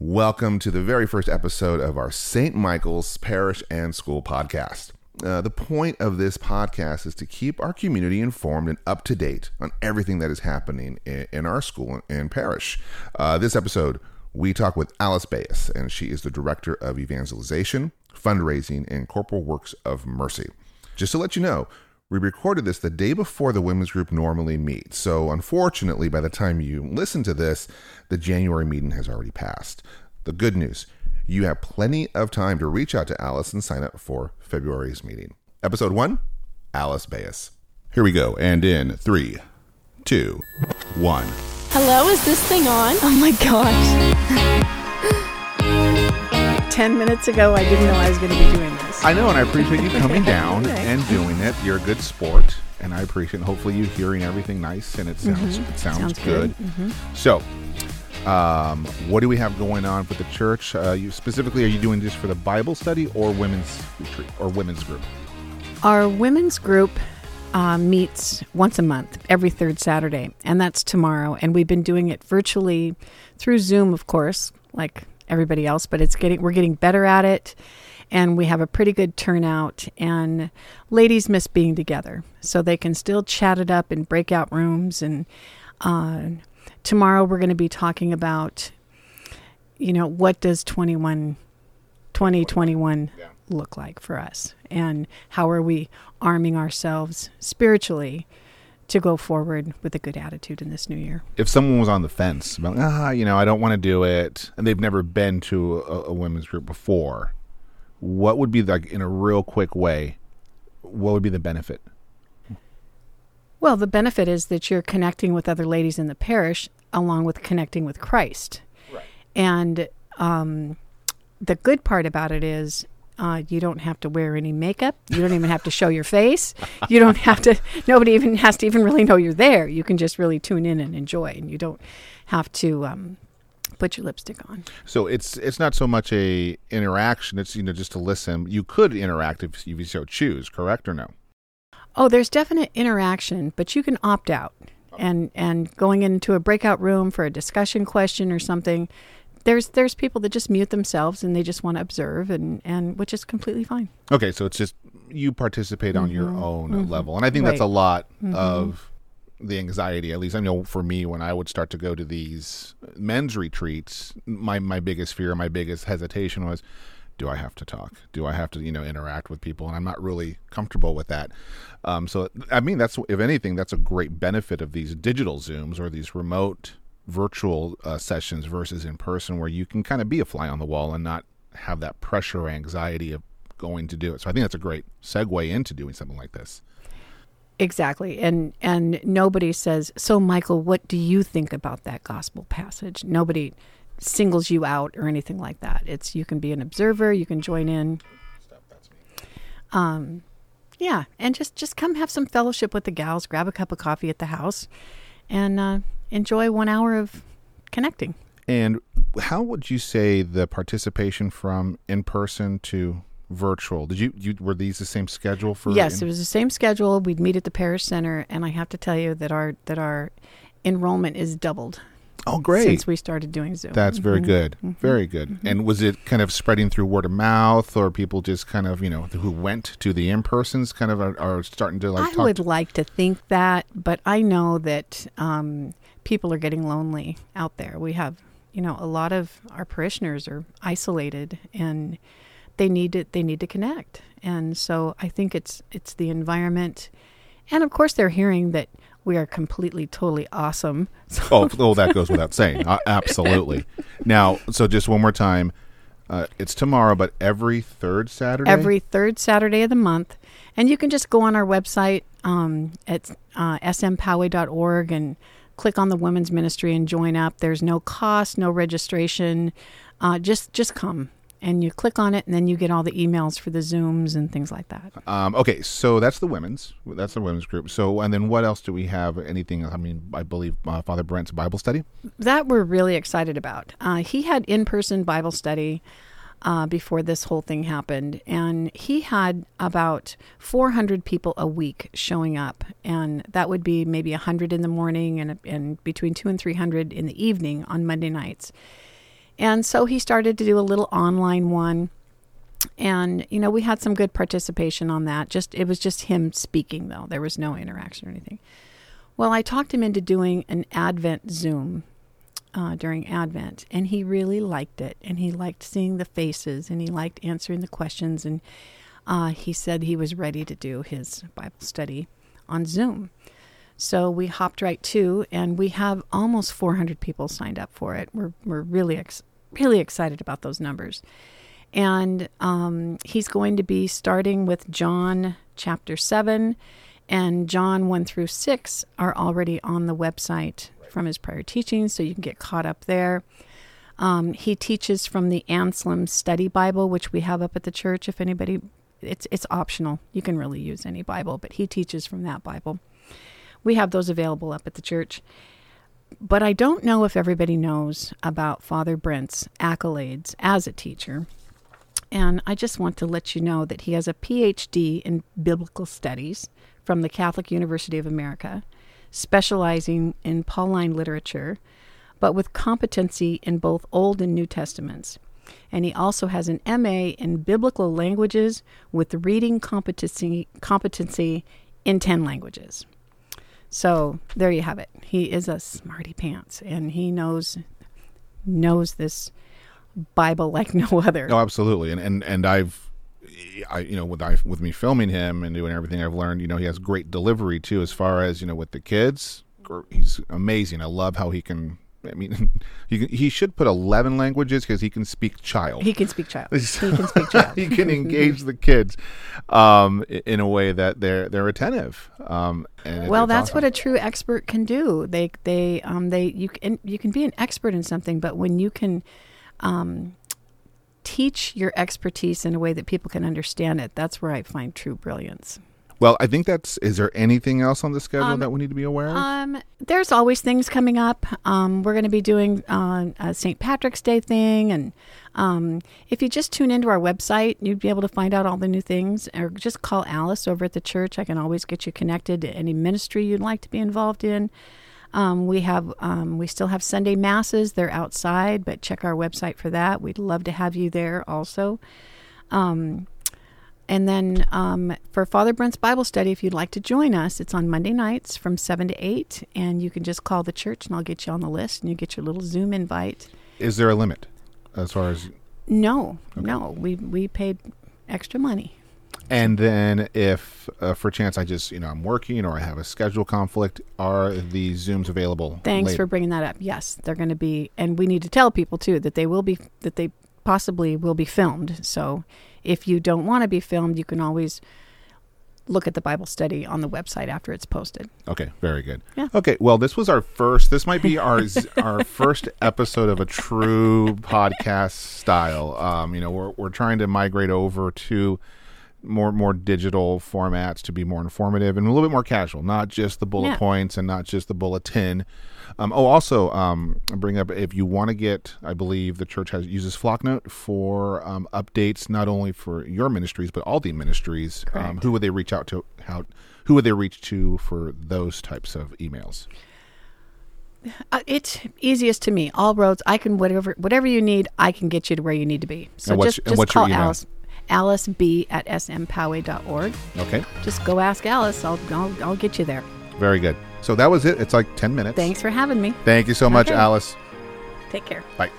Welcome to the very first episode of our St. Michael's Parish and School podcast. Uh, the point of this podcast is to keep our community informed and up to date on everything that is happening in, in our school and parish. Uh, this episode, we talk with Alice Bayes, and she is the Director of Evangelization, Fundraising, and Corporal Works of Mercy. Just to let you know, we recorded this the day before the women's group normally meets. So, unfortunately, by the time you listen to this, the January meeting has already passed. The good news you have plenty of time to reach out to Alice and sign up for February's meeting. Episode one Alice Bayes. Here we go. And in three, two, one. Hello, is this thing on? Oh my gosh. 10 minutes ago, I didn't know I was going to be doing this. I know, and I appreciate you coming down and doing it. You're a good sport, and I appreciate. Hopefully, you hearing everything nice and it sounds it sounds, Sounds good. good. So, um, what do we have going on for the church? Uh, you specifically, are you doing this for the Bible study or women's retreat or women's group? Our women's group uh, meets once a month, every third Saturday, and that's tomorrow. And we've been doing it virtually through Zoom, of course, like everybody else. But it's getting we're getting better at it, and we have a pretty good turnout. And ladies miss being together, so they can still chat it up in breakout rooms. And uh, tomorrow we're going to be talking about, you know, what does 21, 2021 Yeah. look like for us and how are we arming ourselves spiritually to go forward with a good attitude in this new year If someone was on the fence about, ah, you know, I don't want to do it, and they've never been to a, a women's group before, what would be like in a real quick way? What would be the benefit? well the benefit is that you're connecting with other ladies in the parish along with connecting with christ Right. and um, the good part about it is uh, you don't have to wear any makeup. You don't even have to show your face. You don't have to. Nobody even has to even really know you're there. You can just really tune in and enjoy, and you don't have to um, put your lipstick on. So it's it's not so much a interaction. It's you know just to listen. You could interact if you so choose, correct or no? Oh, there's definite interaction, but you can opt out. And and going into a breakout room for a discussion question or something, there's there's people that just mute themselves and they just want to observe and and which is completely fine. Okay, so it's just you participate on your mm-hmm. own mm-hmm. level, and I think that's a Right. lot mm-hmm. of the anxiety. At least I know for me, when I would start to go to these men's retreats, my my biggest fear, my biggest hesitation was. Do I have to talk? Do I have to, you know, interact with people? And I'm not really comfortable with that. Um, so, I mean, that's if anything, that's a great benefit of these digital zooms or these remote virtual uh, sessions versus in person, where you can kind of be a fly on the wall and not have that pressure or anxiety of going to do it. So I think that's a great segue into doing something like this. Exactly. And and nobody says, "So Michael, what do you think about that gospel passage?" Nobody singles you out or anything like that. It's you can be an observer, you can join in. Um yeah, and just just come have some fellowship with the gals, grab a cup of coffee at the house and uh, enjoy 1 hour of connecting. And how would you say the participation from in person to virtual? Did you, you were these the same schedule for? Yes, in- it was the same schedule. We'd meet at the parish center and I have to tell you that our that our enrollment is doubled oh, great. since we started doing Zoom. That's very Mhm. good. Very good. And was it kind of spreading through word of mouth, or people just kind of you know who went to the in persons kind of are, are starting to like I would to- like to think that, but I know that um, people are getting lonely out there. We have, you know, a lot of our parishioners are isolated, and they need to they need to connect. And so I think it's it's the environment, and of course they're hearing that we are completely totally awesome. So oh, oh, that goes without saying. Uh, absolutely. Now, so just one more time. Uh, it's tomorrow, but every third Saturday. every third Saturday of the month. And you can just go on our website um, at uh, smpoway.org and click on the women's ministry and join up. There's no cost, no registration. Uh, just just come and you click on it, and then you get all the emails for the Zooms and things like that. Um, okay, so that's the women's. That's the women's group. So, and then what else do we have? Anything? I mean, I believe uh, Father Brent's Bible study. That we're really excited about. Uh, he had in person Bible study uh, before this whole thing happened, and he had about 400 people a week showing up, and that would be maybe 100 in the morning and and between two and 300 in the evening on Monday nights. And so he started to do a little online one. And, you know, we had some good participation on that. Just it was just him speaking though. There was no interaction or anything. Well, I talked him into doing an Advent Zoom uh, during Advent, and he really liked it. And he liked seeing the faces, and he liked answering the questions. And uh, he said he was ready to do his Bible study on Zoom. So we hopped right to, and we have almost 400 people signed up for it. We're we're really ex- really excited about those numbers. And um, he's going to be starting with John chapter seven and John 1 through 6 are already on the website from his prior teachings, so you can get caught up there. Um, he teaches from the Anselm Study Bible, which we have up at the church. If anybody, it's it's optional. You can really use any Bible, but he teaches from that Bible. We have those available up at the church. But I don't know if everybody knows about Father Brent's accolades as a teacher. And I just want to let you know that he has a PhD in biblical studies from the Catholic University of America, specializing in Pauline literature, but with competency in both Old and New Testaments. And he also has an MA in biblical languages with reading competency, competency in 10 languages. So there you have it. He is a smarty pants and he knows knows this Bible like no other. Oh, absolutely. And and and I've I, you know, with I, with me filming him and doing everything I've learned, you know, he has great delivery too, as far as you know, with the kids. He's amazing. I love how he can. I mean, he he should put eleven languages because he can speak child. He can speak child. he can speak child. he can engage the kids um, in a way that they're they're attentive. Um, well, that's awesome. what a true expert can do. They they um they you can you can be an expert in something, but when you can um teach your expertise in a way that people can understand it, that's where I find true brilliance. Well, I think that's. Is there anything else on the schedule um, that we need to be aware of? Um, there's always things coming up. Um, we're going to be doing uh, a St. Patrick's Day thing, and um, if you just tune into our website, you'd be able to find out all the new things. Or just call Alice over at the church. I can always get you connected to any ministry you'd like to be involved in. Um, we have um, we still have Sunday masses. They're outside, but check our website for that. We'd love to have you there also. Um, and then um, for Father Brent's Bible study, if you'd like to join us, it's on Monday nights from seven to eight, and you can just call the church, and I'll get you on the list, and you get your little Zoom invite. Is there a limit as far as? No, okay. no. We we paid extra money. And then if uh, for chance I just you know I'm working or I have a schedule conflict, are the zooms available? Thanks later? for bringing that up. Yes, they're going to be, and we need to tell people too that they will be that they possibly will be filmed. So if you don't want to be filmed, you can always look at the Bible study on the website after it's posted. Okay, very good. Yeah. Okay, well, this was our first. This might be our our first episode of a true podcast style. Um, you know, we're we're trying to migrate over to more more digital formats to be more informative and a little bit more casual, not just the bullet yeah. points and not just the bulletin. Um, oh, also, um, bring up if you want to get, I believe the church has uses Flocknote for um, updates not only for your ministries but all the ministries. Um, who would they reach out to? How who would they reach to for those types of emails? Uh, it's easiest to me. All roads. I can whatever whatever you need. I can get you to where you need to be. So just just call Alice. Alice B at smpoway.org. Okay. Just go ask Alice. I'll, I'll, I'll get you there. Very good. So that was it. It's like 10 minutes. Thanks for having me. Thank you so much, okay. Alice. Take care. Bye.